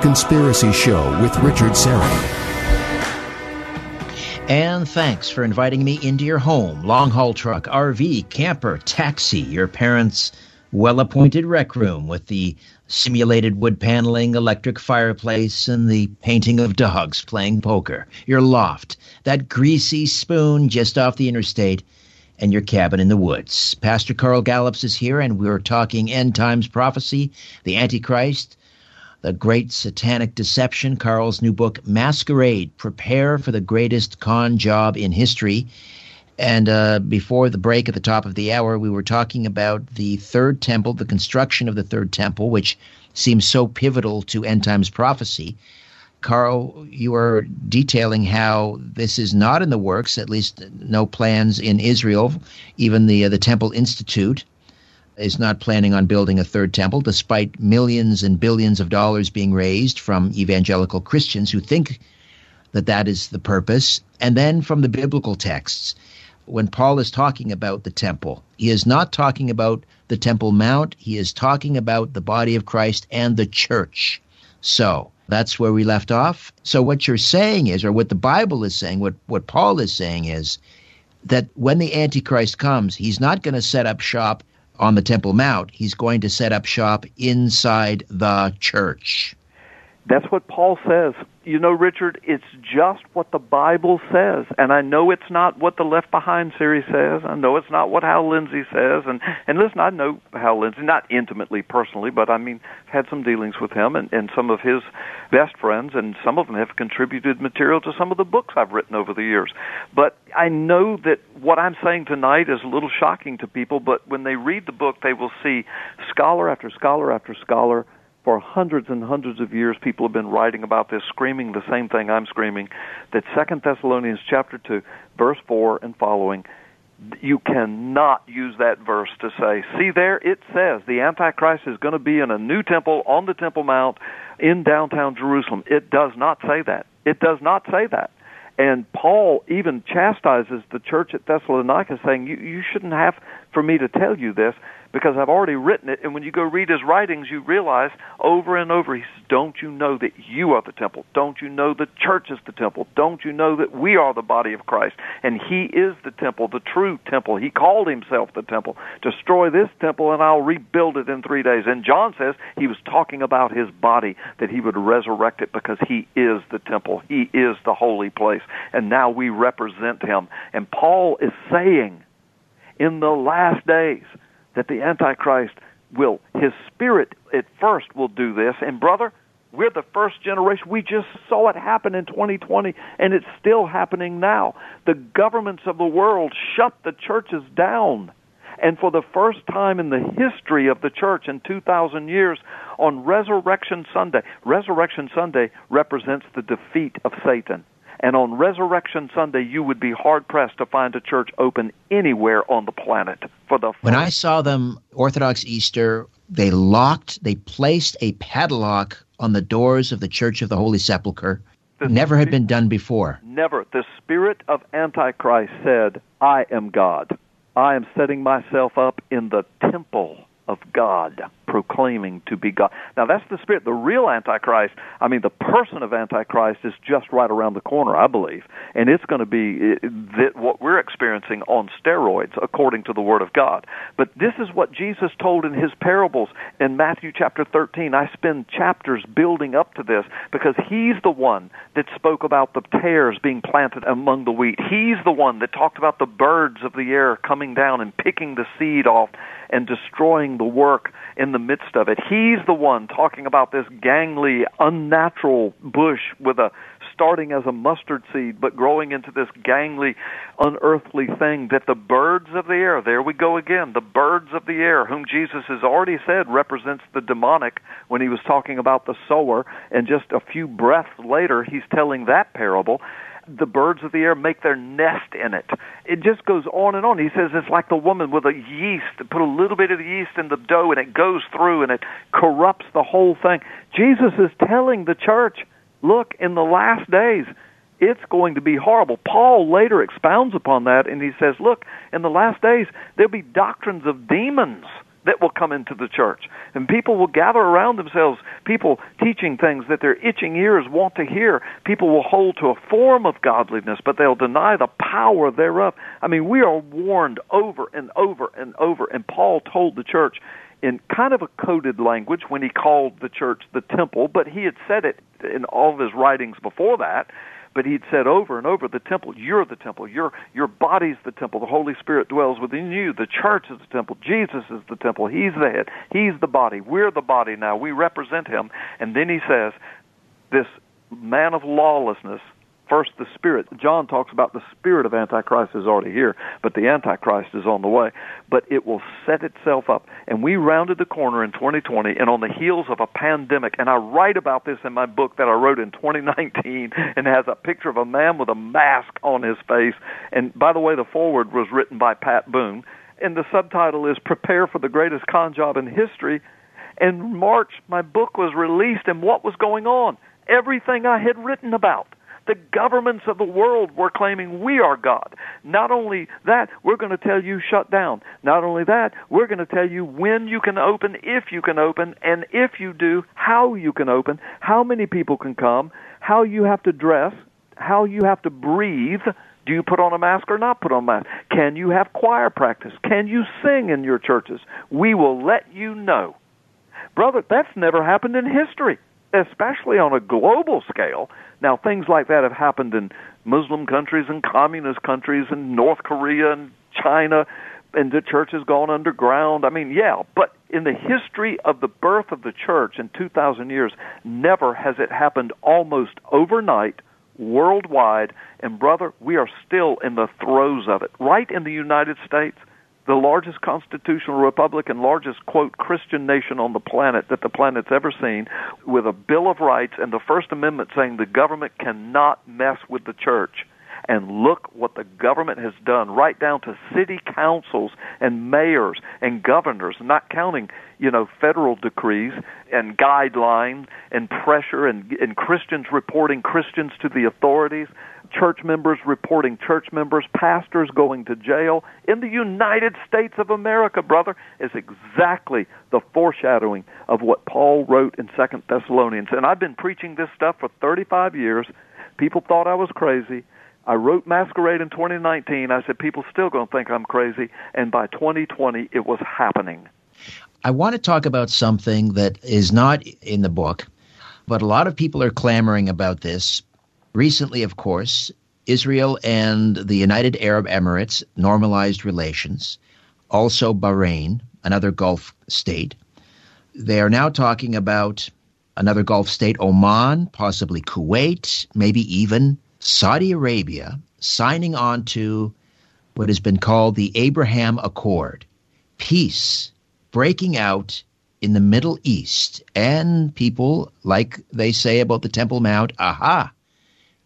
Conspiracy Show with Richard Syrett. And thanks for inviting me into your home, long haul truck, RV, camper, taxi, your parents' well appointed rec room with the simulated wood paneling, electric fireplace, and the painting of dogs playing poker, your loft, that greasy spoon just off the interstate, and your cabin in the woods. Pastor Carl Gallups is here, and we're talking end times prophecy, the Antichrist, the Great Satanic Deception, Carl's new book, Masquerade Prepare for the Greatest Con Job in History. And uh, before the break at the top of the hour, we were talking about the third temple, the construction of the third temple, which seems so pivotal to end times prophecy. Carl, you are detailing how this is not in the works, at least no plans in Israel. Even the uh, the Temple Institute is not planning on building a third temple, despite millions and billions of dollars being raised from evangelical Christians who think that that is the purpose. And then from the biblical texts, when Paul is talking about the temple, he is not talking about the Temple Mount, he is talking about the body of Christ and the church. So that's where we left off. So what you're saying is, or what the Bible is saying, what, what Paul is saying is, that when the Antichrist comes, he's not going to set up shop on the Temple Mount. He's going to set up shop inside the church. That's what Paul says. You know, Richard, it's just what the Bible says. And I know it's not what the Left Behind series says. I know it's not what Hal Lindsey says. And, and listen, I know Hal Lindsey, not intimately, personally, but I mean, had some dealings with him and, and some of his best friends, and some of them have contributed material to some of the books I've written over the years. But I know that what I'm saying tonight is a little shocking to people, but when they read the book, they will see scholar after scholar after scholar for hundreds and hundreds of years people have been writing about this screaming the same thing I'm screaming that Second Thessalonians chapter 2 verse 4 and following you cannot use that verse to say see there it says the antichrist is going to be in a new temple on the temple mount in downtown Jerusalem. It does not say that. It does not say that. And Paul even chastises the church at Thessalonica saying you you shouldn't have for me to tell you this because I've already written it. And when you go read his writings, you realize over and over, he says, Don't you know that you are the temple? Don't you know the church is the temple? Don't you know that we are the body of Christ? And he is the temple, the true temple. He called himself the temple. Destroy this temple, and I'll rebuild it in three days. And John says he was talking about his body, that he would resurrect it because he is the temple. He is the holy place. And now we represent him. And Paul is saying, in the last days, that the Antichrist will, his spirit at first will do this. And brother, we're the first generation. We just saw it happen in 2020, and it's still happening now. The governments of the world shut the churches down. And for the first time in the history of the church in 2,000 years, on Resurrection Sunday, Resurrection Sunday represents the defeat of Satan. And on Resurrection Sunday, you would be hard pressed to find a church open anywhere on the planet for the. When I saw them Orthodox Easter, they locked, they placed a padlock on the doors of the Church of the Holy Sepulchre. The never had been done before. Never. The spirit of Antichrist said, I am God. I am setting myself up in the temple of God, proclaiming to be God. Now that's the spirit. The real Antichrist, I mean, the person of Antichrist is just right around the corner, I believe, and it's going to be what we're experiencing on steroids, according to the Word of God. But this is what Jesus told in His parables in Matthew chapter 13. I spend chapters building up to this because He's the one that spoke about the tares being planted among the wheat. He's the one that talked about the birds of the air coming down and picking the seed off and destroying the work in the midst of it. He's the one talking about this gangly, unnatural bush with a starting as a mustard seed but growing into this gangly, unearthly thing that the birds of the air, there we go again, the birds of the air, whom Jesus has already said represents the demonic when he was talking about the sower, and just a few breaths later he's telling that parable the birds of the air make their nest in it. It just goes on and on. He says it's like the woman with a yeast, put a little bit of the yeast in the dough and it goes through and it corrupts the whole thing. Jesus is telling the church, look, in the last days, it's going to be horrible. Paul later expounds upon that and he says, look, in the last days, there'll be doctrines of demons that will come into the church. And people will gather around themselves, people teaching things that their itching ears want to hear. People will hold to a form of godliness, but they'll deny the power thereof. I mean, we are warned over and over and over. And Paul told the church in kind of a coded language when he called the church the temple, but he had said it in all of his writings before that but he'd said over and over the temple you're the temple. Your your body's the temple. The holy spirit dwells within you. The church is the temple. Jesus is the temple. He's the head. He's the body. We're the body now. We represent him. And then he says this man of lawlessness First, the spirit. John talks about the spirit of Antichrist is already here, but the Antichrist is on the way. But it will set itself up. And we rounded the corner in 2020, and on the heels of a pandemic, and I write about this in my book that I wrote in 2019, and has a picture of a man with a mask on his face. And by the way, the foreword was written by Pat Boone, and the subtitle is "Prepare for the Greatest Con Job in History." In March, my book was released, and what was going on? Everything I had written about the governments of the world were claiming we are God. Not only that, we're going to tell you shut down. Not only that, we're going to tell you when you can open, if you can open, and if you do, how you can open, how many people can come, how you have to dress, how you have to breathe. Do you put on a mask or not put on a mask? Can you have choir practice? Can you sing in your churches? We will let you know. Brother, that's never happened in history, especially on a global scale. Now, things like that have happened in Muslim countries and communist countries and North Korea and China, and the church has gone underground. I mean, yeah, but in the history of the birth of the church in 2,000 years, never has it happened almost overnight worldwide. And, brother, we are still in the throes of it. Right in the United States, the largest constitutional republic and largest, quote, Christian nation on the planet that the planet's ever seen, with a Bill of Rights and the First Amendment saying the government cannot mess with the church. And look what the government has done, right down to city councils and mayors and governors, not counting, you know, federal decrees and guidelines and pressure and, and Christians reporting Christians to the authorities church members reporting church members, pastors going to jail in the United States of America, brother, is exactly the foreshadowing of what Paul wrote in Second Thessalonians. And I've been preaching this stuff for 35 years. People thought I was crazy. I wrote Masquerade in 2019. I said people still going to think I'm crazy, and by 2020 it was happening. I want to talk about something that is not in the book, but a lot of people are clamoring about this Recently, of course, Israel and the United Arab Emirates normalized relations, also Bahrain, another Gulf state. They are now talking about another Gulf state, Oman, possibly Kuwait, maybe even Saudi Arabia, signing on to what has been called the Abraham Accord peace breaking out in the Middle East. And people, like they say about the Temple Mount, aha,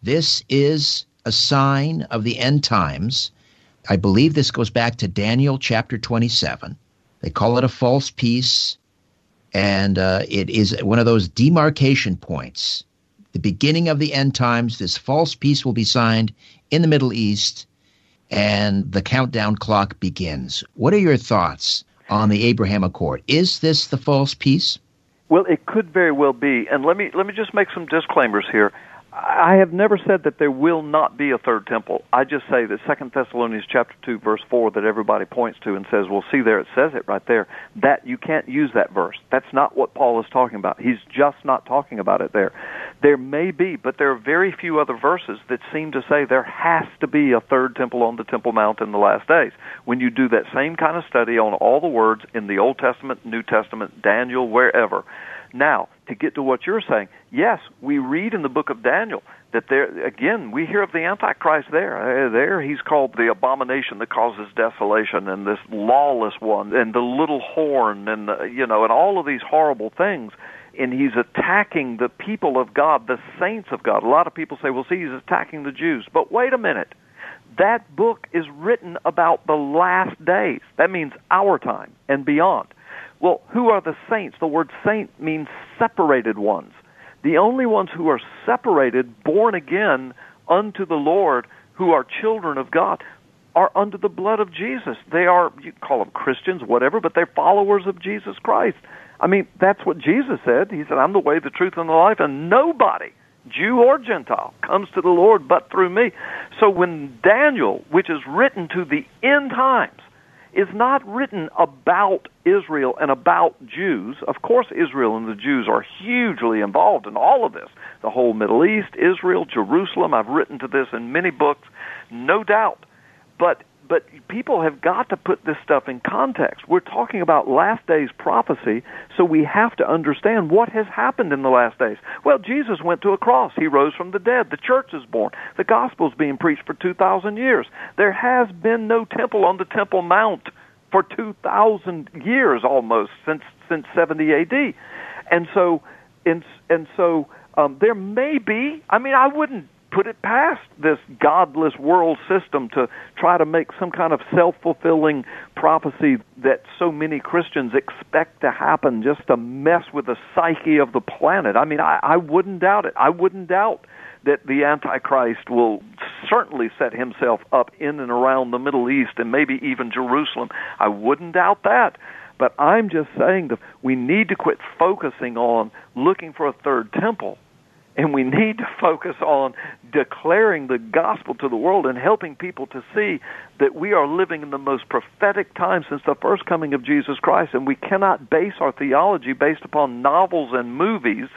this is a sign of the end times. I believe this goes back to Daniel chapter 27. They call it a false peace, and uh, it is one of those demarcation points. The beginning of the end times, this false peace will be signed in the Middle East, and the countdown clock begins. What are your thoughts on the Abraham Accord? Is this the false peace? Well, it could very well be. And let me let me just make some disclaimers here. I have never said that there will not be a third temple. I just say that Second Thessalonians chapter two verse four that everybody points to and says, "Well, see there it says it right there." That you can't use that verse. That's not what Paul is talking about. He's just not talking about it there. There may be, but there are very few other verses that seem to say there has to be a third temple on the Temple Mount in the last days. When you do that same kind of study on all the words in the Old Testament, New Testament, Daniel, wherever, now, to get to what you're saying, yes, we read in the book of Daniel that there again we hear of the Antichrist there. Uh, there he's called the abomination that causes desolation, and this lawless one, and the little horn, and the, you know, and all of these horrible things. And he's attacking the people of God, the saints of God. A lot of people say, "Well, see, he's attacking the Jews." But wait a minute. That book is written about the last days. That means our time and beyond. Well, who are the saints? The word saint means separated ones. The only ones who are separated, born again unto the Lord, who are children of God. are under the blood of Jesus. They are, you call them Christians, whatever, but they're followers of Jesus Christ. I mean, that's what Jesus said. He said, I'm the way, the truth, and the life, and nobody, Jew or Gentile, comes to the Lord but through me. So when Daniel, which is written to the end times, is not written about Israel and about Jews. Of course, Israel and the Jews are hugely involved in all of this. The whole Middle East, Israel, Jerusalem. I've written to this in many books, no doubt. But but people have got to put this stuff in context. We're talking about last days prophecy, so we have to understand what has happened in the last days. Well, Jesus went to a cross. He rose from the dead. The church is born. The gospel's being preached for 2,000 years. There has been no temple on the Temple Mount for 2,000 years almost since since 70 AD. And so and and so um, there may be. I mean, I wouldn't put it past this godless world system to try to make some kind of self-fulfilling prophecy that so many Christians expect to happen just to mess with the psyche of the planet. I mean, I, I wouldn't doubt it. I wouldn't doubt that the Antichrist will certainly set himself up in and around the Middle East and maybe even Jerusalem. I wouldn't doubt that. But I'm just saying that we need to quit focusing on looking for a third temple and we need to focus on declaring the gospel to the world and helping people to see that we are living in the most prophetic time since the first coming of Jesus Christ. And we cannot base our theology based upon novels and movies.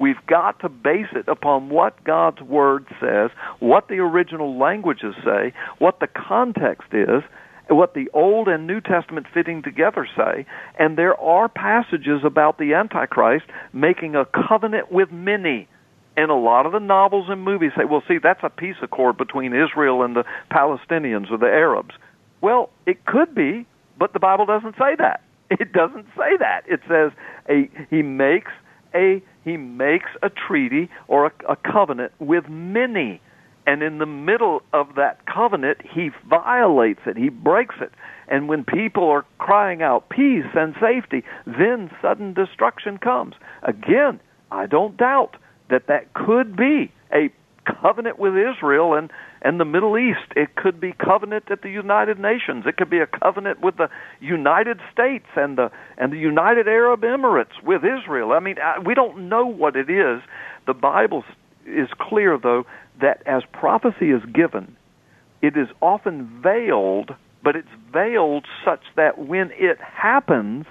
We've got to base it upon what God's Word says, what the original languages say, what the context is, what the Old and New Testament fitting together say, and there are passages about the Antichrist making a covenant with many and a lot of the novels and movies say, well, see, that's a peace accord between Israel and the Palestinians or the Arabs. Well, it could be, but the Bible doesn't say that. It doesn't say that. It says a he makes a he makes a treaty or a, a covenant with many, and in the middle of that covenant, he violates it. He breaks it. And when people are crying out peace and safety, then sudden destruction comes. Again, I don't doubt that that could be a covenant with Israel and and the Middle East. It could be covenant at the United Nations. It could be a covenant with the United States and the and the United Arab Emirates with Israel. I mean, I, we don't know what it is. The Bible is clear though that as prophecy is given, it is often veiled, but it's veiled such that when it happens,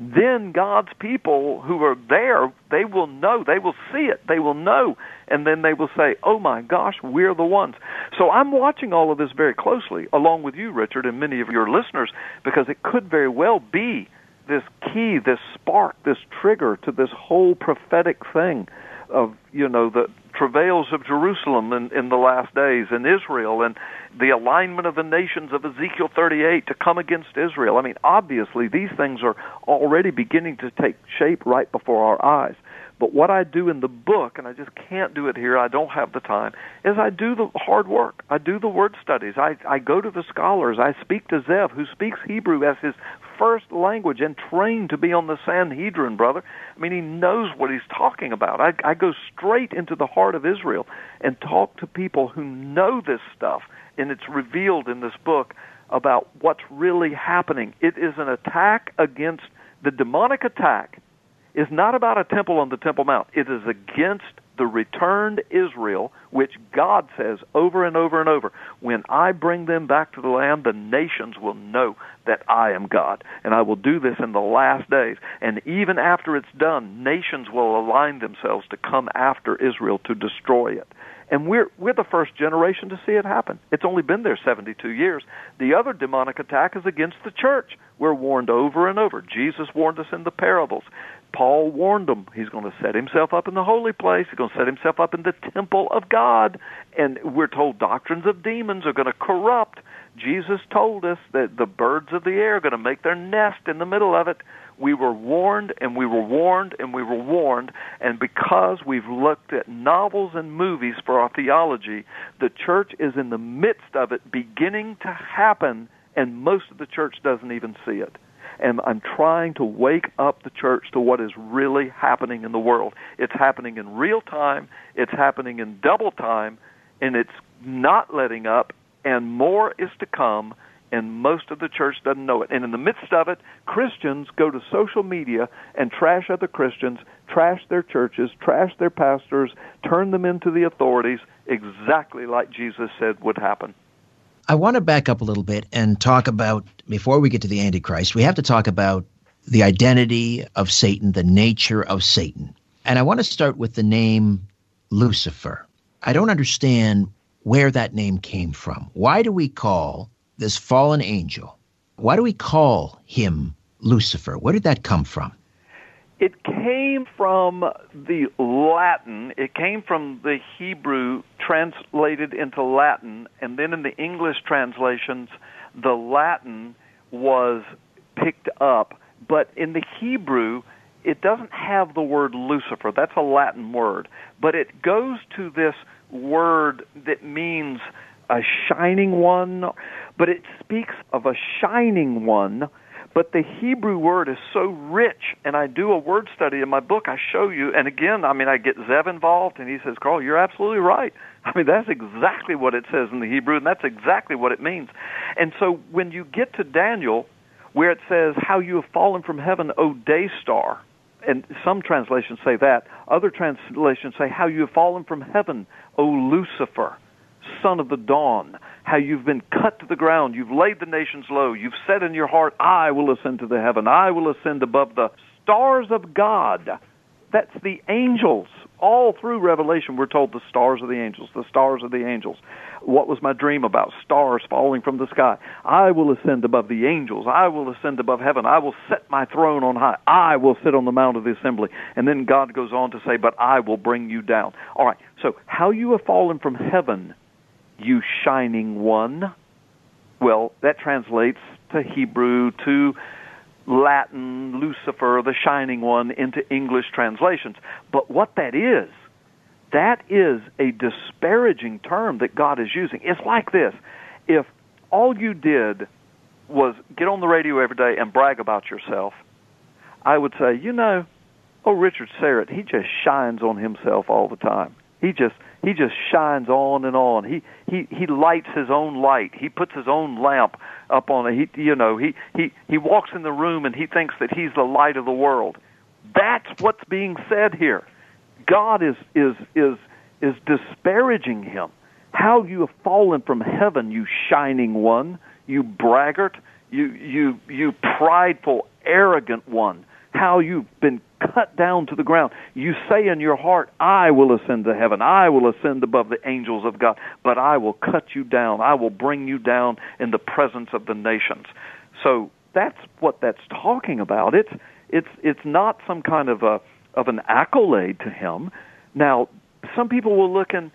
then God's people who are there, they will know, they will see it, they will know, and then they will say, oh my gosh, we're the ones. So I'm watching all of this very closely, along with you, Richard, and many of your listeners, because it could very well be this key, this spark, this trigger to this whole prophetic thing of, you know, the travails of Jerusalem in, in the last days and Israel and the alignment of the nations of Ezekiel 38 to come against Israel. I mean, obviously, these things are already beginning to take shape right before our eyes. But what I do in the book, and I just can't do it here, I don't have the time, is I do the hard work. I do the word studies. I, I go to the scholars. I speak to Zev, who speaks Hebrew as his first language and trained to be on the Sanhedrin, brother. I mean, he knows what he's talking about. I, I go straight into the heart of Israel and talk to people who know this stuff, and it's revealed in this book about what's really happening. It is an attack against the demonic attack is not about a temple on the Temple Mount. It is against the returned Israel, which God says over and over and over, when I bring them back to the land, the nations will know that I am God, and I will do this in the last days. And even after it's done, nations will align themselves to come after Israel to destroy it. And we're we're the first generation to see it happen. It's only been there 72 years. The other demonic attack is against the church. We're warned over and over. Jesus warned us in the parables. Paul warned them he's going to set himself up in the holy place. He's going to set himself up in the temple of God. And we're told doctrines of demons are going to corrupt. Jesus told us that the birds of the air are going to make their nest in the middle of it. We were warned and we were warned and we were warned. And because we've looked at novels and movies for our theology, the church is in the midst of it beginning to happen, and most of the church doesn't even see it and I'm trying to wake up the church to what is really happening in the world. It's happening in real time, it's happening in double time, and it's not letting up and more is to come and most of the church doesn't know it. And in the midst of it, Christians go to social media and trash other Christians, trash their churches, trash their pastors, turn them into the authorities, exactly like Jesus said would happen. I want to back up a little bit and talk about, before we get to the Antichrist, we have to talk about the identity of Satan, the nature of Satan. And I want to start with the name Lucifer. I don't understand where that name came from. Why do we call this fallen angel, why do we call him Lucifer? Where did that come from? It came from the Latin. It came from the Hebrew translated into Latin, and then in the English translations, the Latin was picked up. But in the Hebrew, it doesn't have the word Lucifer. That's a Latin word. But it goes to this word that means a shining one, but it speaks of a shining one. But the Hebrew word is so rich, and I do a word study in my book. I show you, and again, I mean, I get Zev involved, and he says, Carl, you're absolutely right. I mean, that's exactly what it says in the Hebrew, and that's exactly what it means. And so when you get to Daniel, where it says, How you have fallen from heaven, O day star, and some translations say that. Other translations say, How you have fallen from heaven, O Lucifer son of the dawn, how you've been cut to the ground, you've laid the nations low, you've said in your heart, I will ascend to the heaven, I will ascend above the stars of God. That's the angels. All through Revelation, we're told the stars of the angels, the stars of the angels. What was my dream about? Stars falling from the sky. I will ascend above the angels. I will ascend above heaven. I will set my throne on high. I will sit on the mount of the assembly. And then God goes on to say, But I will bring you down. All right, so how you have fallen from heaven you shining one. Well, that translates to Hebrew, to Latin, Lucifer, the shining one, into English translations. But what that is, that is a disparaging term that God is using. It's like this if all you did was get on the radio every day and brag about yourself, I would say, you know, oh, Richard Syrett, he just shines on himself all the time. He just he just shines on and on. He he he lights his own light. He puts his own lamp up on it. He you know he he he walks in the room and he thinks that he's the light of the world. That's what's being said here. God is is is is disparaging him. How you have fallen from heaven, you shining one, you braggart, you you you prideful, arrogant one. How you've been cut down to the ground. You say in your heart, I will ascend to heaven. I will ascend above the angels of God. But I will cut you down. I will bring you down in the presence of the nations. So that's what that's talking about. It's it's it's not some kind of a of an accolade to him. Now, some people will look and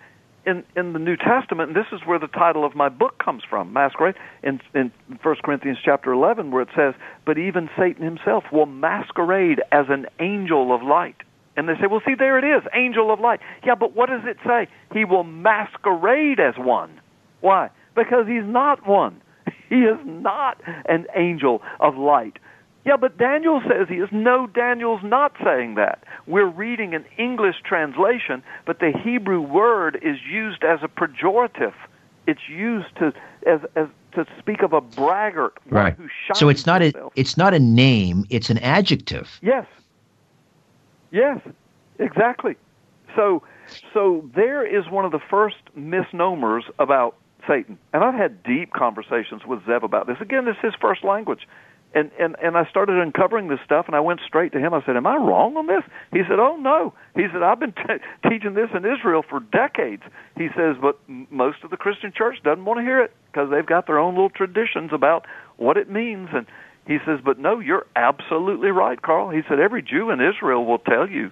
in in the New Testament, and this is where the title of my book comes from, Masquerade, in in First Corinthians chapter eleven, where it says, "But even Satan himself will masquerade as an angel of light." And they say, "Well, see, there it is, angel of light." Yeah, but what does it say? He will masquerade as one. Why? Because he's not one. He is not an angel of light. Yeah, but Daniel says he is. No, Daniel's not saying that. We're reading an English translation, but the Hebrew word is used as a pejorative. It's used to as as to speak of a braggart, right? so it's not himself. a it's not a name; it's an adjective. Yes. Yes, exactly. So so there is one of the first misnomers about Satan, and I've had deep conversations with Zev about this. Again, this is his first language and and and I started uncovering this stuff, and I went straight to him. I said, "Am I wrong on this?" He said, "Oh no." He said, "I've been t- teaching this in Israel for decades." He says, "But most of the Christian church doesn't want to hear it because they've got their own little traditions about what it means." And he says, "But no, you're absolutely right, Carl." He said, "Every Jew in Israel will tell you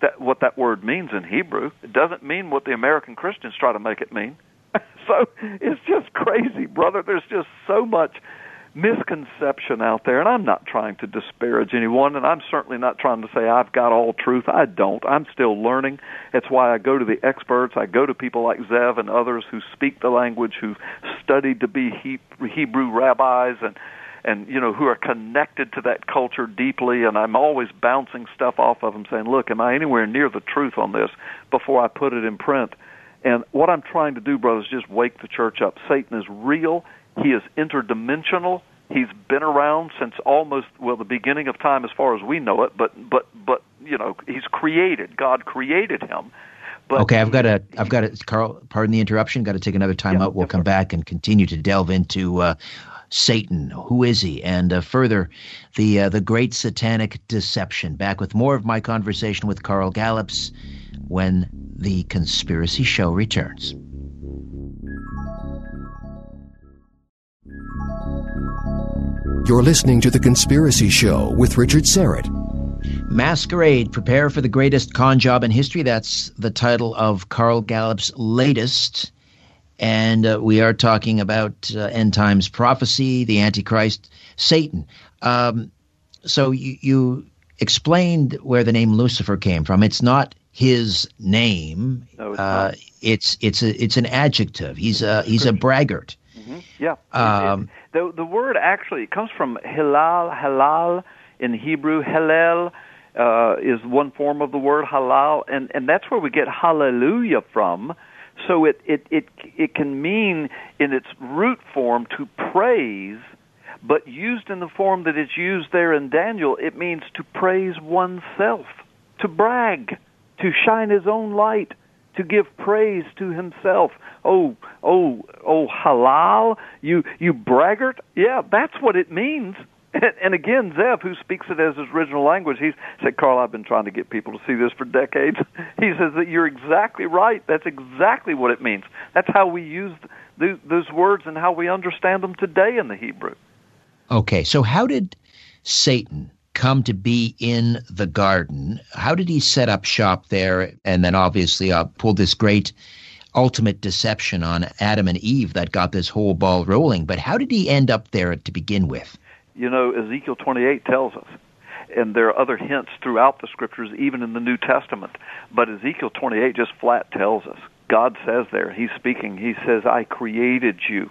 that what that word means in Hebrew. It doesn't mean what the American Christians try to make it mean." so it's just crazy, brother. There's just so much misconception out there, and I'm not trying to disparage anyone, and I'm certainly not trying to say I've got all truth. I don't. I'm still learning. It's why I go to the experts. I go to people like Zev and others who speak the language, who've studied to be Hebrew rabbis, and and you know who are connected to that culture deeply. And I'm always bouncing stuff off of them, saying, "Look, am I anywhere near the truth on this?" Before I put it in print And what I'm trying to do, brothers, is just wake the church up. Satan is real. He is interdimensional. He's been around since almost well the beginning of time, as far as we know it. But but but you know, he's created. God created him. But okay, I've got to, I've got to, Carl. Pardon the interruption. Got to take another time yeah, out. We'll come back and continue to delve into uh, Satan. Who is he? And uh, further, the uh, the great satanic deception. Back with more of my conversation with Carl Gallups when the Conspiracy Show returns. You're listening to The Conspiracy Show with Richard Syrett. Masquerade, Prepare for the Greatest Con Job in History. That's the title of Carl Gallups' latest. And uh, we are talking about uh, end times prophecy, the Antichrist, Satan. Um, so you, you explained where the name Lucifer came from. It's not his name. No, it's, uh, it's it's a, it's an adjective. He's a he's a braggart. Mm-hmm. Yeah. Um, the the word actually comes from halal halal in Hebrew. Hallel uh, is one form of the word halal, and and that's where we get hallelujah from. So it it it it can mean in its root form to praise. But used in the form that it's used there in Daniel, it means to praise oneself, to brag to shine his own light, to give praise to himself. Oh, oh, oh, halal, you you braggart. Yeah, that's what it means. And, again, Zev, who speaks it as his original language, he said, Carl, I've been trying to get people to see this for decades. He says that you're exactly right. That's exactly what it means. That's how we use those words and how we understand them today in the Hebrew. Okay, so how did Satan come to be in the garden? How did he set up shop there? And then obviously uh, pull this great ultimate deception on Adam and Eve that got this whole ball rolling. But how did he end up there to begin with? You know, Ezekiel 28 tells us, and there are other hints throughout the scriptures, even in the New Testament. But Ezekiel 28 just flat tells us. God says there, He's speaking, He says, I created you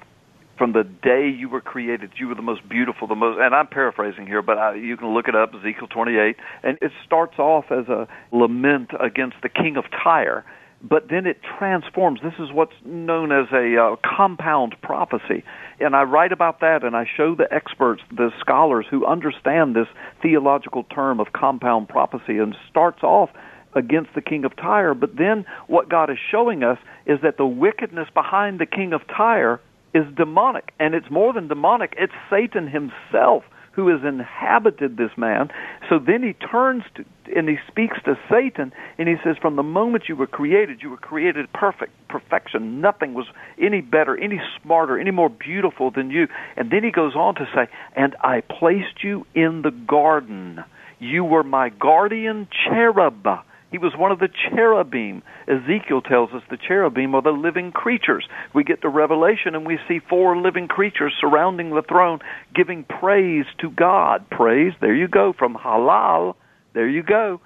from the day you were created, you were the most beautiful, the most, and I'm paraphrasing here, but I, you can look it up, Ezekiel 28, and it starts off as a lament against the king of Tyre, but then it transforms. This is what's known as a uh, compound prophecy. And I write about that and I show the experts, the scholars who understand this theological term of compound prophecy and starts off against the king of Tyre. But then what God is showing us is that the wickedness behind the king of Tyre is demonic. And it's more than demonic, it's Satan himself who has inhabited this man. So then he turns to, and he speaks to Satan, and he says, From the moment you were created, you were created perfect, perfection. Nothing was any better, any smarter, any more beautiful than you. And then he goes on to say, And I placed you in the garden. You were my guardian cherub. He was one of the cherubim. Ezekiel tells us the cherubim are the living creatures. We get to Revelation and we see four living creatures surrounding the throne giving praise to God. Praise, there you go, from halal, there you go.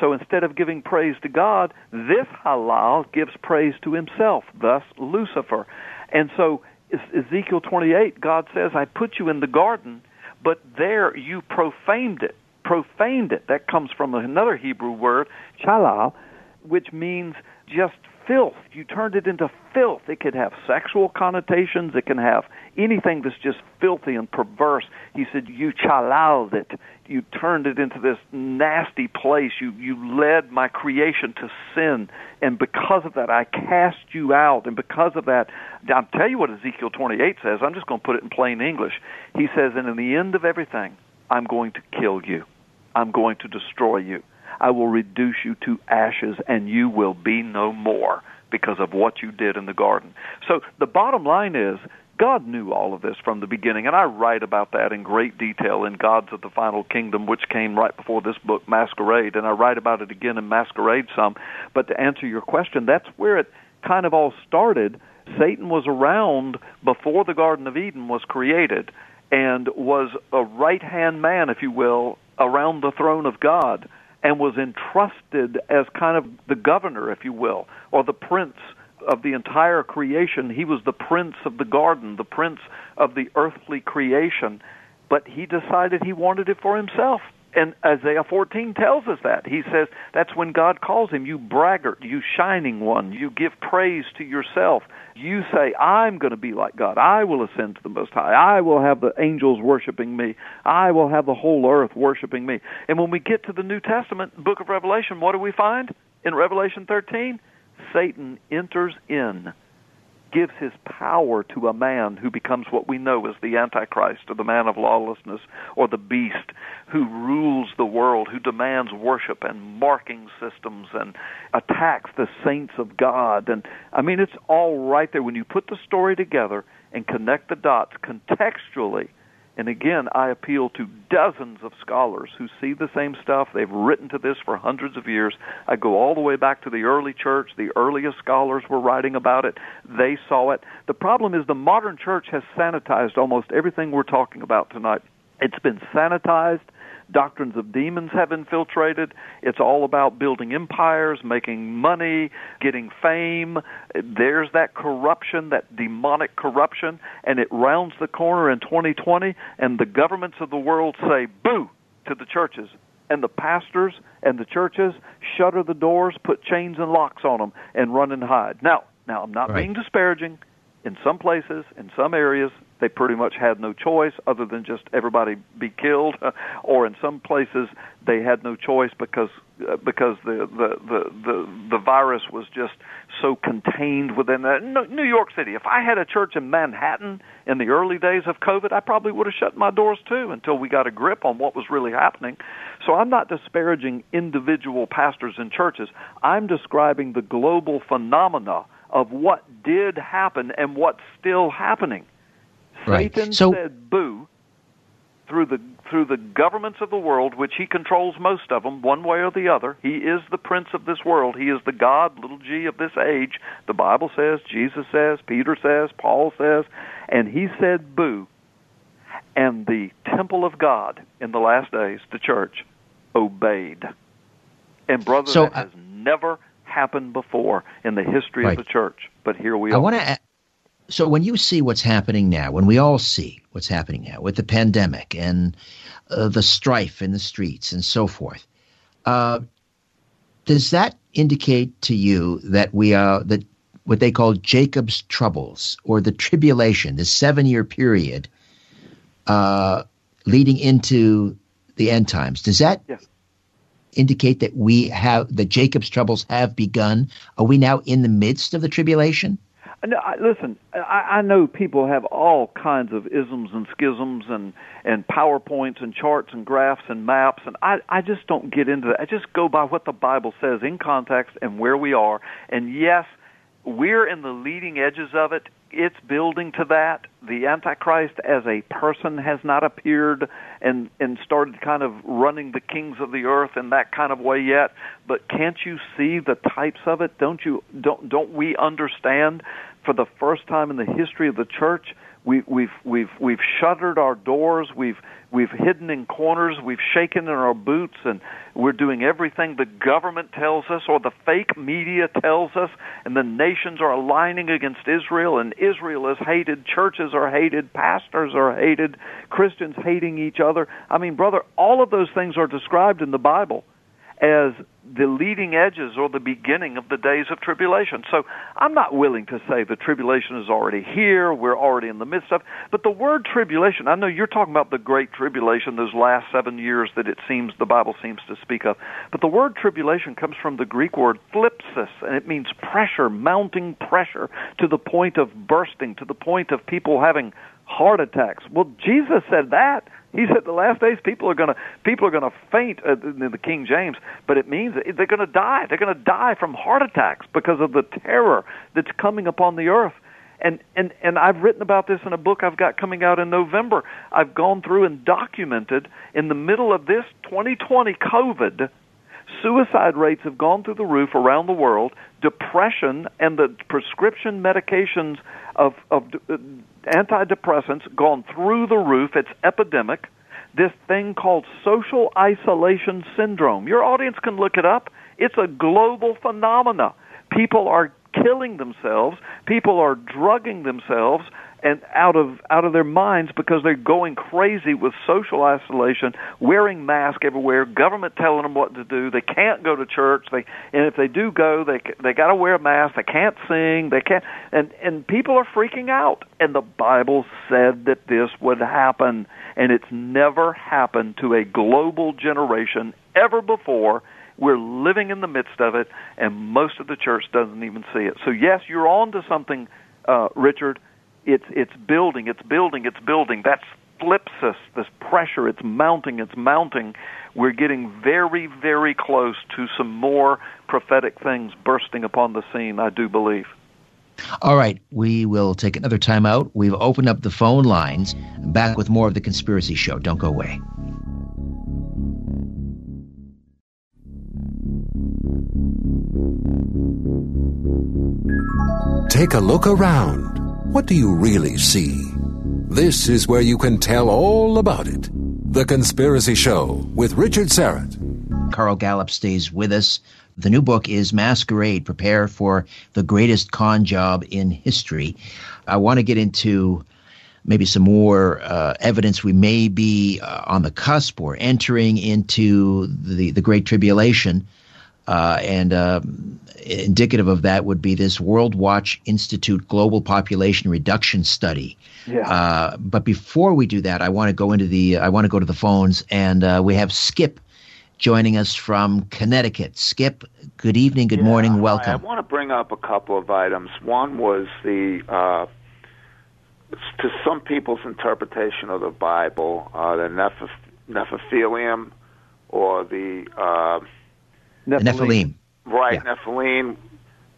So instead of giving praise to God, this halal gives praise to himself, thus Lucifer. And so Ezekiel 28, God says, I put you in the garden, but there you profaned it profaned it. That comes from another Hebrew word, chalal, which means just filth. You turned it into filth. It could have sexual connotations. It can have anything that's just filthy and perverse. He said, You chalaled it. You turned it into this nasty place. You, you led my creation to sin. And because of that, I cast you out. And because of that, I'll tell you what Ezekiel 28 says. I'm just going to put it in plain English. He says, And in the end of everything, I'm going to kill you. I'm going to destroy you. I will reduce you to ashes, and you will be no more because of what you did in the garden. So the bottom line is, God knew all of this from the beginning, and I write about that in great detail in Gods of the Final Kingdom, which came right before this book, Masquerade, and I write about it again in Masquerade some. But to answer your question, that's where it kind of all started. Satan was around before the Garden of Eden was created and was a right hand man, if you will, around the throne of God and was entrusted as kind of the governor, if you will, or the prince of the entire creation. He was the prince of the garden, the prince of the earthly creation, but he decided he wanted it for himself. And Isaiah 14 tells us that. He says that's when God calls him, you braggart, you shining one. You give praise to yourself. You say, I'm going to be like God. I will ascend to the Most High. I will have the angels worshiping me. I will have the whole earth worshiping me. And when we get to the New Testament, book of Revelation, what do we find? In Revelation 13, Satan enters in gives his power to a man who becomes what we know as the Antichrist or the man of lawlessness or the beast who rules the world, who demands worship and marking systems and attacks the saints of God. And I mean, it's all right there. When you put the story together and connect the dots contextually, and again, I appeal to dozens of scholars who see the same stuff. They've written to this for hundreds of years. I go all the way back to the early church. The earliest scholars were writing about it. They saw it. The problem is the modern church has sanitized almost everything we're talking about tonight. It's been sanitized Doctrines of demons have infiltrated. It's all about building empires, making money, getting fame. There's that corruption, that demonic corruption, and it rounds the corner in 2020, and the governments of the world say boo to the churches. And the pastors and the churches shutter the doors, put chains and locks on them, and run and hide. Now, now I'm not right. being disparaging. In some places, in some areas, they pretty much had no choice other than just everybody be killed or in some places they had no choice because uh, because the, the the the the virus was just so contained within that. New York City if I had a church in Manhattan in the early days of covid I probably would have shut my doors too until we got a grip on what was really happening. So I'm not disparaging individual pastors and churches. I'm describing the global phenomena of what did happen and what's still happening Right. Satan so, said boo through the through the governments of the world, which he controls most of them, one way or the other. He is the prince of this world. He is the God, little g, of this age. The Bible says, Jesus says, Peter says, Paul says, and he said boo. And the temple of God in the last days, the church, obeyed. And brother, so, that uh, has never happened before in the history right. of the church. But here we I are. want to so when you see what's happening now, when we all see what's happening now with the pandemic and uh, the strife in the streets and so forth, uh, does that indicate to you that we are that what they call Jacob's troubles or the tribulation, the seven-year period uh, leading into the end times? Does that yes. Indicate that we have that Jacob's troubles have begun? Are we now in the midst of the tribulation? Uh, no, I, listen. I, I know people have all kinds of isms and schisms and and powerpoints and charts and graphs and maps, and I I just don't get into that. I just go by what the Bible says in context and where we are. And yes, we're in the leading edges of it. It's building to that. The Antichrist as a person has not appeared and and started kind of running the kings of the earth in that kind of way yet. But can't you see the types of it? Don't you don't don't we understand for the first time in the history of the church we, we've we've we've shuttered our doors. We've we've hidden in corners. We've shaken in our boots, and we're doing everything the government tells us or the fake media tells us. And the nations are aligning against Israel, and Israel is hated. Churches are hated. Pastors are hated. Christians hating each other. I mean, brother, all of those things are described in the Bible as the leading edges or the beginning of the days of tribulation. So I'm not willing to say the tribulation is already here, we're already in the midst of, but the word tribulation, I know you're talking about the great tribulation, those last seven years that it seems the Bible seems to speak of, but the word tribulation comes from the Greek word thlipsis, and it means pressure, mounting pressure to the point of bursting, to the point of people having heart attacks. Well, Jesus said that. He said the last days people are going to people are going to faint uh, in the King James, but it means they're going to die. They're going to die from heart attacks because of the terror that's coming upon the earth. And and and I've written about this in a book I've got coming out in November. I've gone through and documented in the middle of this 2020 COVID suicide rates have gone through the roof around the world. Depression and the prescription medications of, of uh, antidepressants gone through the roof. It's epidemic. This thing called social isolation syndrome. Your audience can look it up. It's a global phenomena. People are killing themselves. People are drugging themselves and out of out of their minds because they're going crazy with social isolation, wearing masks everywhere, government telling them what to do. They can't go to church. They and if they do go, they they got to wear a mask. They can't sing. They can't and and people are freaking out. And the Bible said that this would happen, and it's never happened to a global generation ever before. We're living in the midst of it, and most of the church doesn't even see it. So yes, you're on to something, uh, Richard it's it's building, it's building, it's building. That flips us this pressure, it's mounting, it's mounting. We're getting very, very close to some more prophetic things bursting upon the scene, I do believe. All right, we will take another time out. We've opened up the phone lines. Back with more of the Conspiracy Show. Don't go away. Take a look around. What do you really see? This is where you can tell all about it. The Conspiracy Show with Richard Syrett. Carl Gallup stays with us. The new book is Masquerade Prepare for the Greatest Con Job in History. I want to get into maybe some more uh, evidence we may be uh, on the cusp or entering into the, the Great Tribulation. Uh, and um, indicative of that would be this Worldwatch Institute Global Population Reduction Study. Yeah. Uh, but before we do that, I want to go into the I want to go to the phones, and uh, we have Skip joining us from Connecticut. Skip, good evening, good yeah, morning, welcome. I want to bring up a couple of items. One was the uh, to some people's interpretation of the Bible, uh, the Neph- Nephilim or the uh, Nephilim. Nephilim right, yeah. Nephilim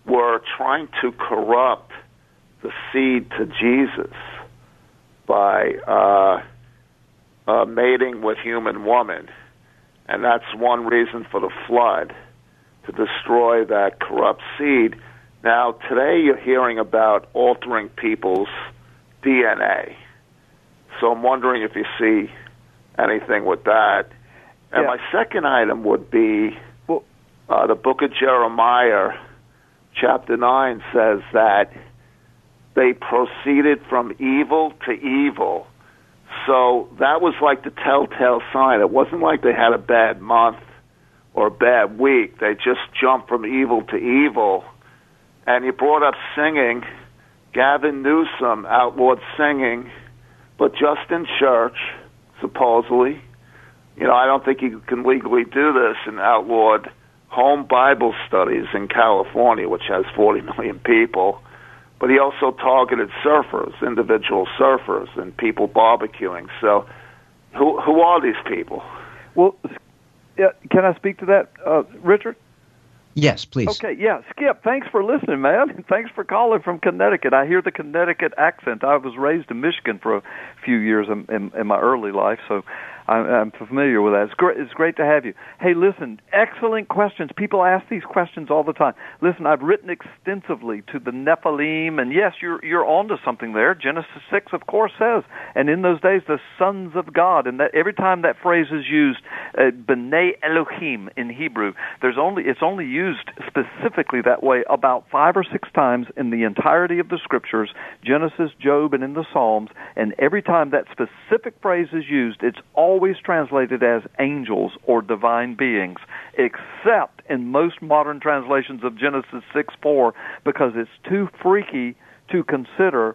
were trying to corrupt the seed to Jesus by uh, uh, mating with human woman, and that's one reason for the flood to destroy that corrupt seed. Now, today you're hearing about altering people's DNA. So I'm wondering if you see anything with that. And yeah. my second item would be uh, the book of Jeremiah, chapter 9, says that they proceeded from evil to evil. So that was like the telltale sign. It wasn't like they had a bad month or a bad week. They just jumped from evil to evil. And you brought up singing. Gavin Newsom outlawed singing, but just in church, supposedly. You know, I don't think you can legally do this and outlawed home Bible studies in California, which has 40 million people. But he also targeted surfers, individual surfers, and people barbecuing. So, who who are these people? Well, yeah, can I speak to that, uh, Richard? Yes, please. Okay, yeah, Skip. Thanks for listening, man. Thanks for calling from Connecticut. I hear the Connecticut accent. I was raised in Michigan for a few years in, in, in my early life, so I'm, I'm familiar with that. It's great. It's great to have you. Hey, listen, excellent questions. People ask these questions all the time. Listen, I've written extensively to the Nephilim, and yes, you're you're onto something there. Genesis six, of course, says, and in those days, the sons of God, and that every time that phrase is used, uh, b'nai Elohim in Hebrew, there's only it's only used specifically that way about five or six times in the entirety of the scriptures, Genesis, Job, and in the Psalms, and every time that specific phrase is used, it's all always translated as angels or divine beings, except in most modern translations of Genesis 6 4, because it's too freaky to consider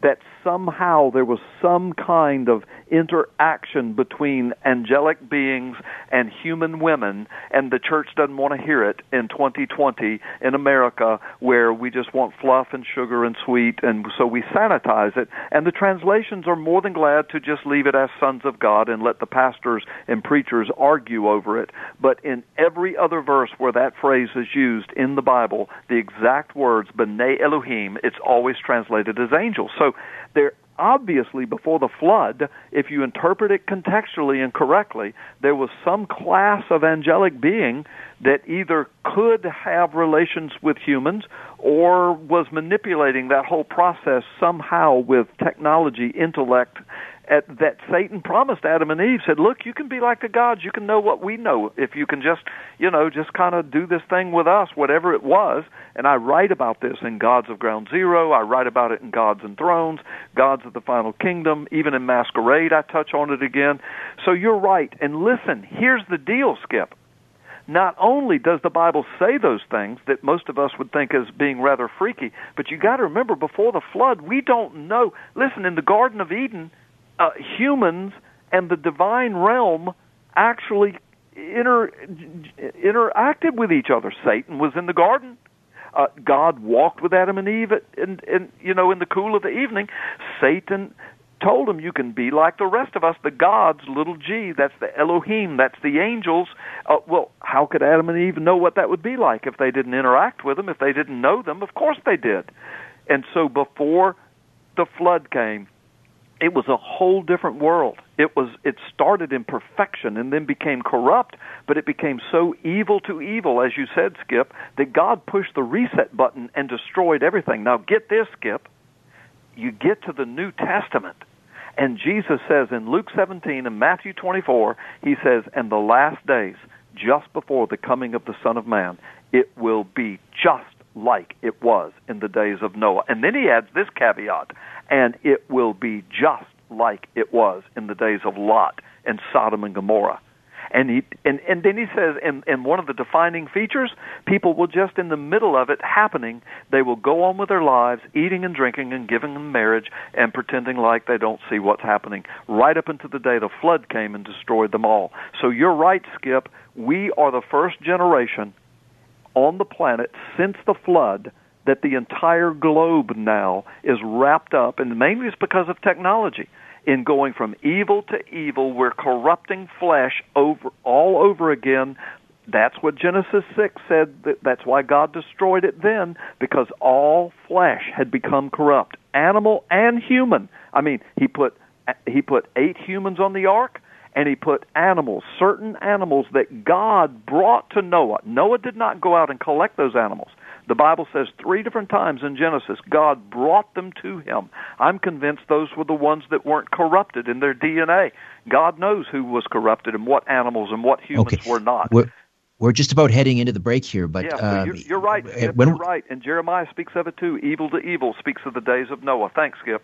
that somehow there was some kind of interaction between angelic beings and human women, and the church doesn't want to hear it in 2020 in America, where we just want fluff and sugar and sweet, and so we sanitize it. And the translations are more than glad to just leave it as sons of God and let the pastors and preachers argue over it. But in every other verse where that phrase is used in the Bible, the exact words, B'nai Elohim, it's always translated as angels. So there obviously before the flood, if you interpret it contextually and correctly, there was some class of angelic being that either could have relations with humans or was manipulating that whole process somehow with technology, intellect, at, that Satan promised Adam and Eve said, "Look, you can be like the gods. You can know what we know if you can just, you know, just kind of do this thing with us, whatever it was." And I write about this in Gods of Ground Zero. I write about it in Gods and Thrones, Gods of the Final Kingdom, even in Masquerade. I touch on it again. So you're right. And listen, here's the deal, Skip. Not only does the Bible say those things that most of us would think as being rather freaky, but you got to remember before the flood, we don't know. Listen, in the Garden of Eden, uh, humans and the divine realm actually inter, interacted with each other. Satan was in the garden. Uh, God walked with Adam and Eve, and and you know in the cool of the evening, Satan told him you can be like the rest of us, the gods, little g. That's the Elohim. That's the angels. Uh, well, how could Adam and Eve know what that would be like if they didn't interact with them? If they didn't know them, of course they did. And so before the flood came, it was a whole different world. It was it started in perfection and then became corrupt, but it became so evil to evil, as you said, Skip, that God pushed the reset button and destroyed everything. Now get this, Skip. You get to the New Testament, and Jesus says in Luke 17 and Matthew 24, he says, "In the last days, just before the coming of the Son of Man, it will be just like it was in the days of Noah. And then he adds this caveat, and it will be just like it was in the days of Lot and Sodom and Gomorrah. And he and, and then he says and, and one of the defining features, people will just in the middle of it happening, they will go on with their lives, eating and drinking and giving in marriage and pretending like they don't see what's happening, right up until the day the flood came and destroyed them all. So you're right, Skip. We are the first generation on the planet since the flood that the entire globe now is wrapped up, and mainly it's because of technology, in going from evil to evil. We're corrupting flesh over all over again. That's what Genesis 6 said. That that's why God destroyed it then, because all flesh had become corrupt, animal and human. I mean, he put he put eight humans on the ark and he put animals, certain animals that God brought to Noah. Noah did not go out and collect those animals. The Bible says three different times in Genesis, God brought them to him. I'm convinced those were the ones that weren't corrupted in their DNA. God knows who was corrupted and what animals and what humans okay. were not. We're, we're just about heading into the break here, but yeah, uh, you're, you're, right. Skip, when, you're right. And Jeremiah speaks of it too. Evil to evil speaks of the days of Noah. Thanks, Skip.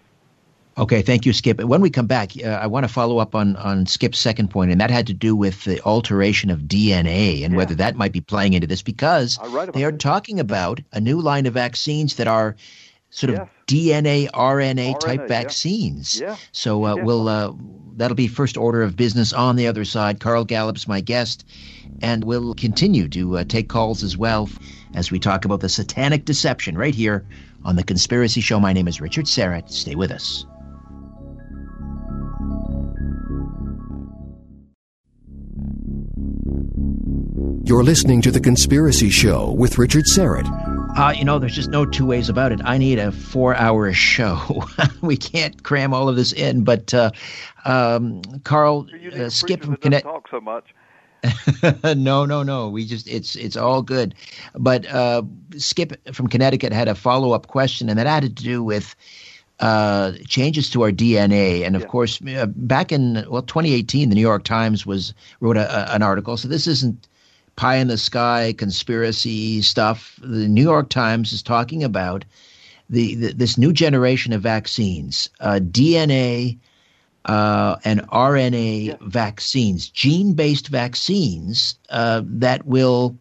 Okay, thank you, Skip. When we come back, uh, I want to follow up on, on Skip's second point, and that had to do with the alteration of DNA and Yeah. whether that might be playing into this because I write about they are it. talking about a new line of vaccines that are sort of Yes. DNA, RNA type yeah. vaccines. Yeah. So uh, we'll uh, that'll be first order of business on the other side. Carl Gallups' my guest, and we'll continue to uh, take calls as well as we talk about the satanic deception right here on the Conspiracy Show. My name is Richard Syrett. Stay with us. You're listening to The Conspiracy Show with Richard Syrett. Uh, you know, there's just no two ways about it. I need a four-hour show. we can't cram all of this in. But uh, um, Carl, You uh, Skip from that Connect. talk so much. no, no, no. We just it's it's all good. But uh, Skip from Connecticut had a follow up question, and that had to do with uh, changes to our DNA. And of Yeah. course, uh, back in well 2018, the New York Times was wrote a, a, an article. So this isn't pie in the sky conspiracy stuff. The New York Times is talking about the, the this new generation of vaccines, uh, DNA uh, and RNA Yeah. vaccines, gene-based vaccines uh, that will,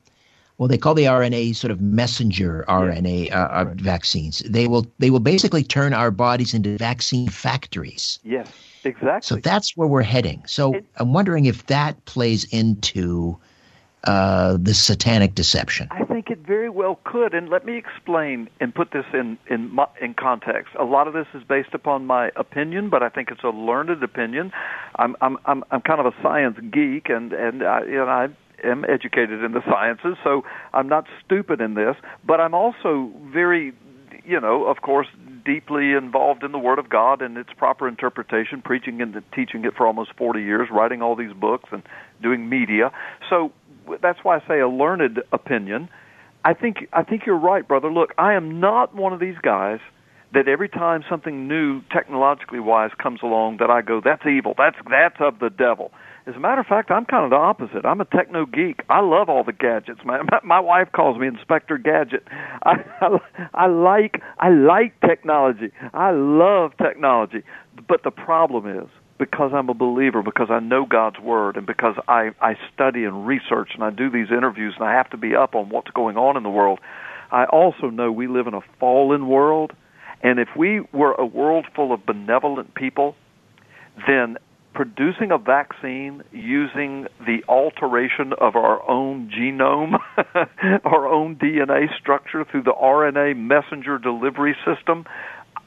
well, they call the RNA sort of messenger RNA uh, uh, vaccines. They will they will basically turn our bodies into vaccine factories. Yes, exactly. So that's where we're heading. So It- I'm wondering if that plays into uh, the satanic deception. I think it very well could, and let me explain and put this in in in context. A lot of this is based upon my opinion, but I think it's a learned opinion. I'm I'm I'm, I'm kind of a science geek, and and I, you know I am educated in the sciences, so I'm not stupid in this. But I'm also very, you know, of course, deeply involved in the Word of God and its proper interpretation, preaching and teaching it for almost 40 years, writing all these books and doing media. So that's why I say a learned opinion. I think I think you're right, brother. Look, I am not one of these guys that every time something new technologically wise comes along that I go, that's evil. That's that's of the devil. As a matter of fact, I'm kind of the opposite. I'm a techno geek. I love all the gadgets. My my wife calls me Inspector Gadget. I, I I like I like technology. I love technology. But the problem is because I'm a believer, because I know God's word, and because I I study and research and I do these interviews and I have to be up on what's going on in the world. I also know we live in a fallen world and if we were a world full of benevolent people, then producing a vaccine using the alteration of our own genome, our own DNA structure through the RNA messenger delivery system,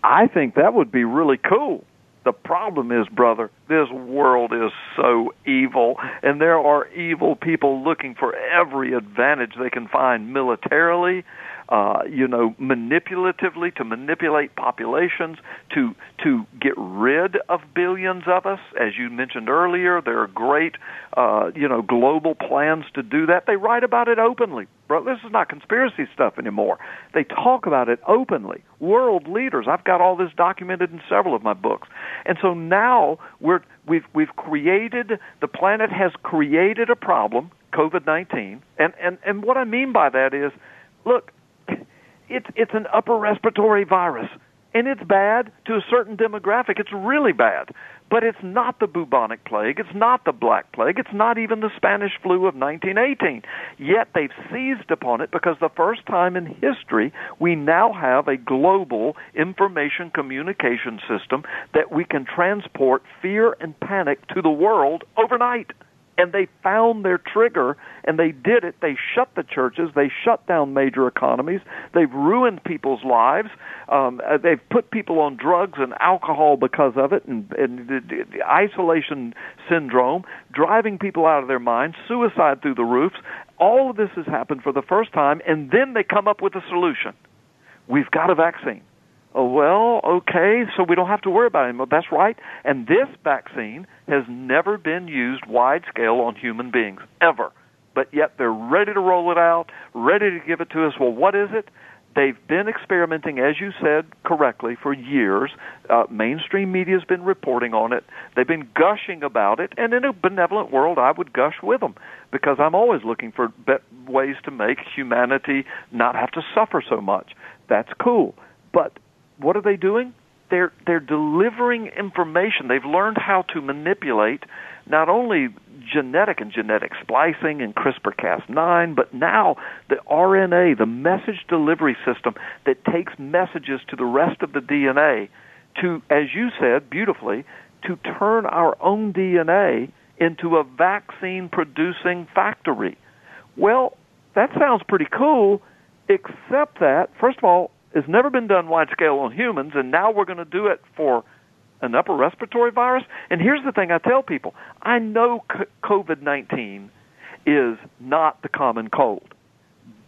I think that would be really cool. The problem is, brother, this world is so evil, and there are evil people looking for every advantage they can find militarily, uh, you know, manipulatively to manipulate populations, to to get rid of billions of us. As you mentioned earlier, there are great, uh, you know, global plans to do that. They write about it openly. Bro, this is not conspiracy stuff anymore. They talk about it openly. World leaders. I've got all this documented in several of my books. And so now we're we've we've created the planet has created a problem, COVID-19. And and and what I mean by that is, look, it's it's an upper respiratory virus and it's bad to a certain demographic. It's really bad. But it's not the bubonic plague. It's not the black plague. It's not even the Spanish flu of 1918. Yet they've seized upon it because the first time in history we now have a global information communication system that we can transport fear and panic to the world overnight and they found their trigger and they did it. They shut the churches. They shut down major economies. They've ruined people's lives. Um, uh, they've put people on drugs and alcohol because of it, and, and the, the isolation syndrome, driving people out of their minds, suicide through the roofs. All of this has happened for the first time, and then they come up with a solution. We've got a vaccine. Oh, well, okay, so we don't have to worry about it anymore. That's right. And this vaccine has never been used wide scale on human beings, ever. But yet they're ready to roll it out, ready to give it to us. Well, what is it? They've been experimenting, as you said correctly, for years. Uh, mainstream media has been reporting on it. They've been gushing about it, and in a benevolent world, I would gush with them because I'm always looking for be- ways to make humanity not have to suffer so much. That's cool. But what are they doing? They're they're delivering information. They've learned how to manipulate not only genetic and genetic splicing and CRISPR-Cas9, but now the RNA, the message delivery system that takes messages to the rest of the DNA to, as you said beautifully, to turn our own DNA into a vaccine producing factory. Well, that sounds pretty cool, except that, first of all, it's never been done wide scale on humans, and now we're going to do it for an upper respiratory virus. And here's the thing I tell people I know COVID 19 is not the common cold.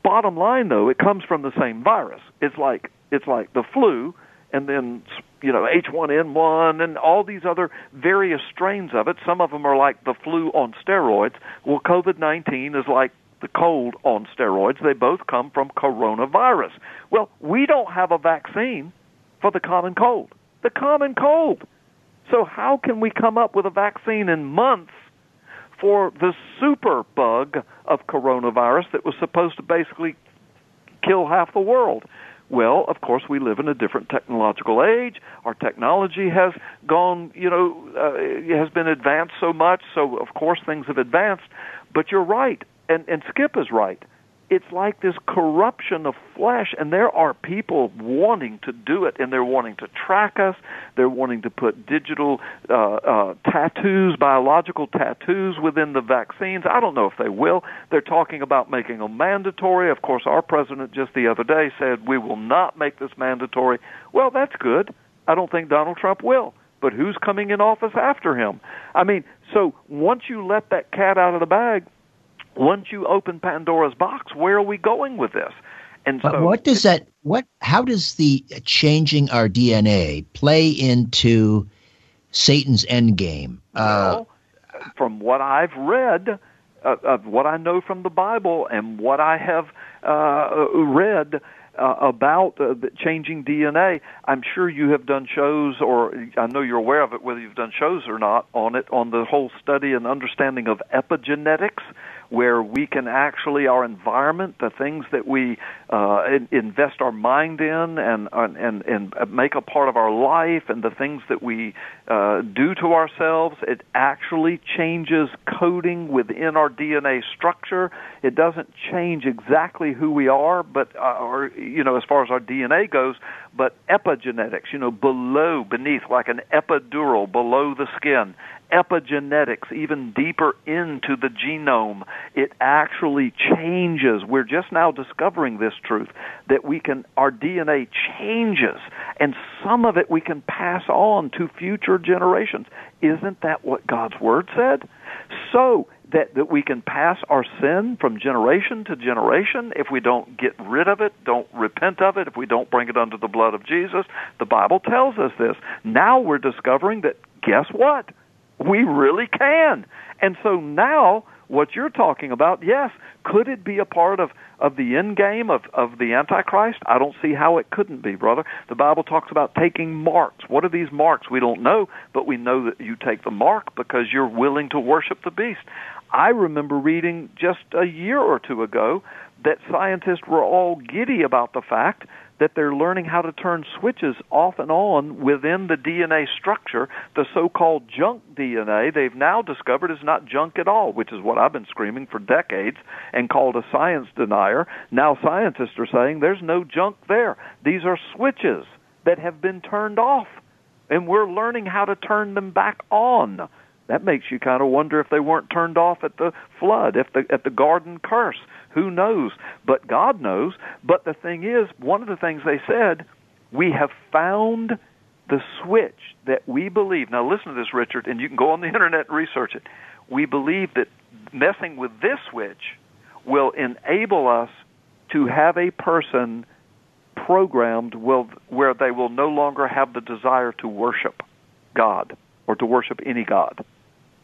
Bottom line, though, it comes from the same virus. It's like it's like the flu, and then you know H1N1 and all these other various strains of it. Some of them are like the flu on steroids. Well, COVID-19 is like the cold on steroids. They both come from coronavirus. Well, we don't have a vaccine for the common cold. The common cold. So how can we come up with a vaccine in months for the super bug of coronavirus that was supposed to basically kill half the world? Well, of course, we live in a different technological age. Our technology has gone, you know, uh, has been advanced so much. So, of course, things have advanced. But you're right and and Skip is right. It's like this corruption of flesh, and there are people wanting to do it, and they're wanting to track us. They're wanting to put digital uh, uh, tattoos, biological tattoos within the vaccines. I don't know if they will. They're talking about making them mandatory. Of course, our president just the other day said we will not make this mandatory. Well, that's good. I don't think Donald Trump will but who's coming in office after him? I mean, so once you let that cat out of the bag, once you open Pandora's box, where are we going with this? And so, but what does that what how does the changing our DNA play into Satan's end game? Uh, well, from what I've read, uh, of what I know from the Bible and what I have uh, read, uh, about uh, changing DNA. I'm sure you have done shows, or I know you're aware of it, whether you've done shows or not on it, on the whole study and understanding of epigenetics where we can actually our environment, the things that we uh, invest our mind in and and and make a part of our life, and the things that we uh, do to ourselves, it actually changes coding within our DNA structure. It doesn't change exactly who we are, but uh, or you know as far as our DNA goes, but epigenetics, you know, below, beneath, like an epidural below the skin, epigenetics, even deeper into the genome, it actually changes. We're just now discovering this truth that we can, our DNA changes, and some of it we can pass on to future generations. Isn't that what God's Word said? So, that, that we can pass our sin from generation to generation if we don't get rid of it, don't repent of it, if we don't bring it under the blood of Jesus. The Bible tells us this. Now we're discovering that guess what? We really can. And so now, what you're talking about, yes, could it be a part of, of the end game of, of the Antichrist? I don't see how it couldn't be, brother. The Bible talks about taking marks. What are these marks? We don't know, but we know that you take the mark because you're willing to worship the beast. I remember reading just a year or two ago that scientists were all giddy about the fact that they're learning how to turn switches off and on within the DNA structure. The so-called junk DNA they've now discovered is not junk at all, which is what I've been screaming for decades and called a science denier. Now scientists are saying there's no junk there. These are switches that have been turned off, and we're learning how to turn them back on. That makes you kind of wonder if they weren't turned off at the flood, if the at the garden curse. Who knows? But God knows. But the thing is, one of the things they said, we have found the switch that we believe. Now listen to this, Richard, and you can go on the internet and research it. We believe that messing with this switch will enable us to have a person programmed will, where they will no longer have the desire to worship God or to worship any God.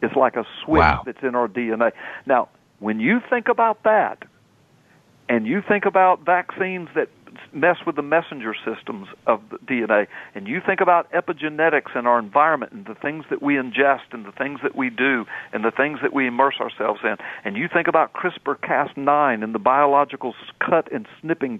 It's like a switch wow. that's in our DNA. Now, when you think about that, and you think about vaccines that mess with the messenger systems of the DNA, and you think about epigenetics and our environment and the things that we ingest and the things that we do and the things that we immerse ourselves in, and you think about CRISPR-Cas9 and the biological cut and snipping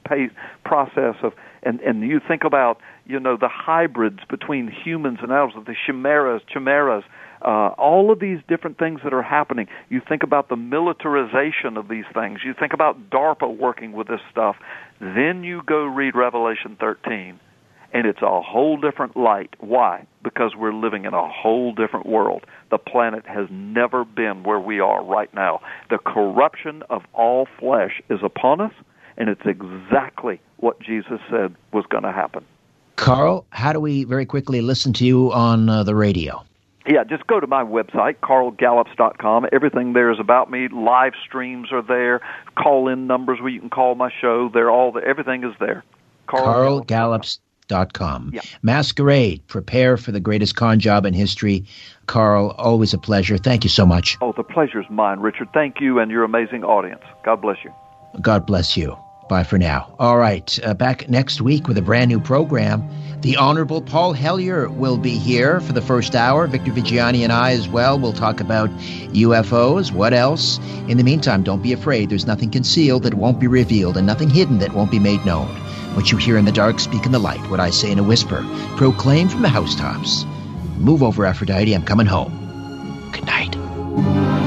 process of, and and you think about you know the hybrids between humans and animals, the chimeras, chimeras, uh, all of these different things that are happening. You think about the militarization of these things. You think about DARPA working with this stuff. Then you go read Revelation 13, and it's a whole different light. Why? Because we're living in a whole different world. The planet has never been where we are right now. The corruption of all flesh is upon us, and it's exactly what Jesus said was going to happen. Carl, how do we very quickly listen to you on uh, the radio? Yeah, just go to my website, carlgallups.com. Everything there is about me. Live streams are there. Call in numbers where you can call my show. They're all the, everything is there. Carl, carlgallups.com. Yeah. Masquerade, prepare for the greatest con job in history. Carl, always a pleasure. Thank you so much. Oh, the pleasure's mine, Richard. Thank you and your amazing audience. God bless you. God bless you. Bye for now. All right, uh, back next week with a brand new program. The Honorable Paul Hellyer will be here for the first hour. Victor Viggiani and I, as well, will talk about UFOs. What else? In the meantime, don't be afraid. There's nothing concealed that won't be revealed, and nothing hidden that won't be made known. What you hear in the dark, speak in the light. What I say in a whisper, proclaim from the housetops. Move over, Aphrodite. I'm coming home. Good night.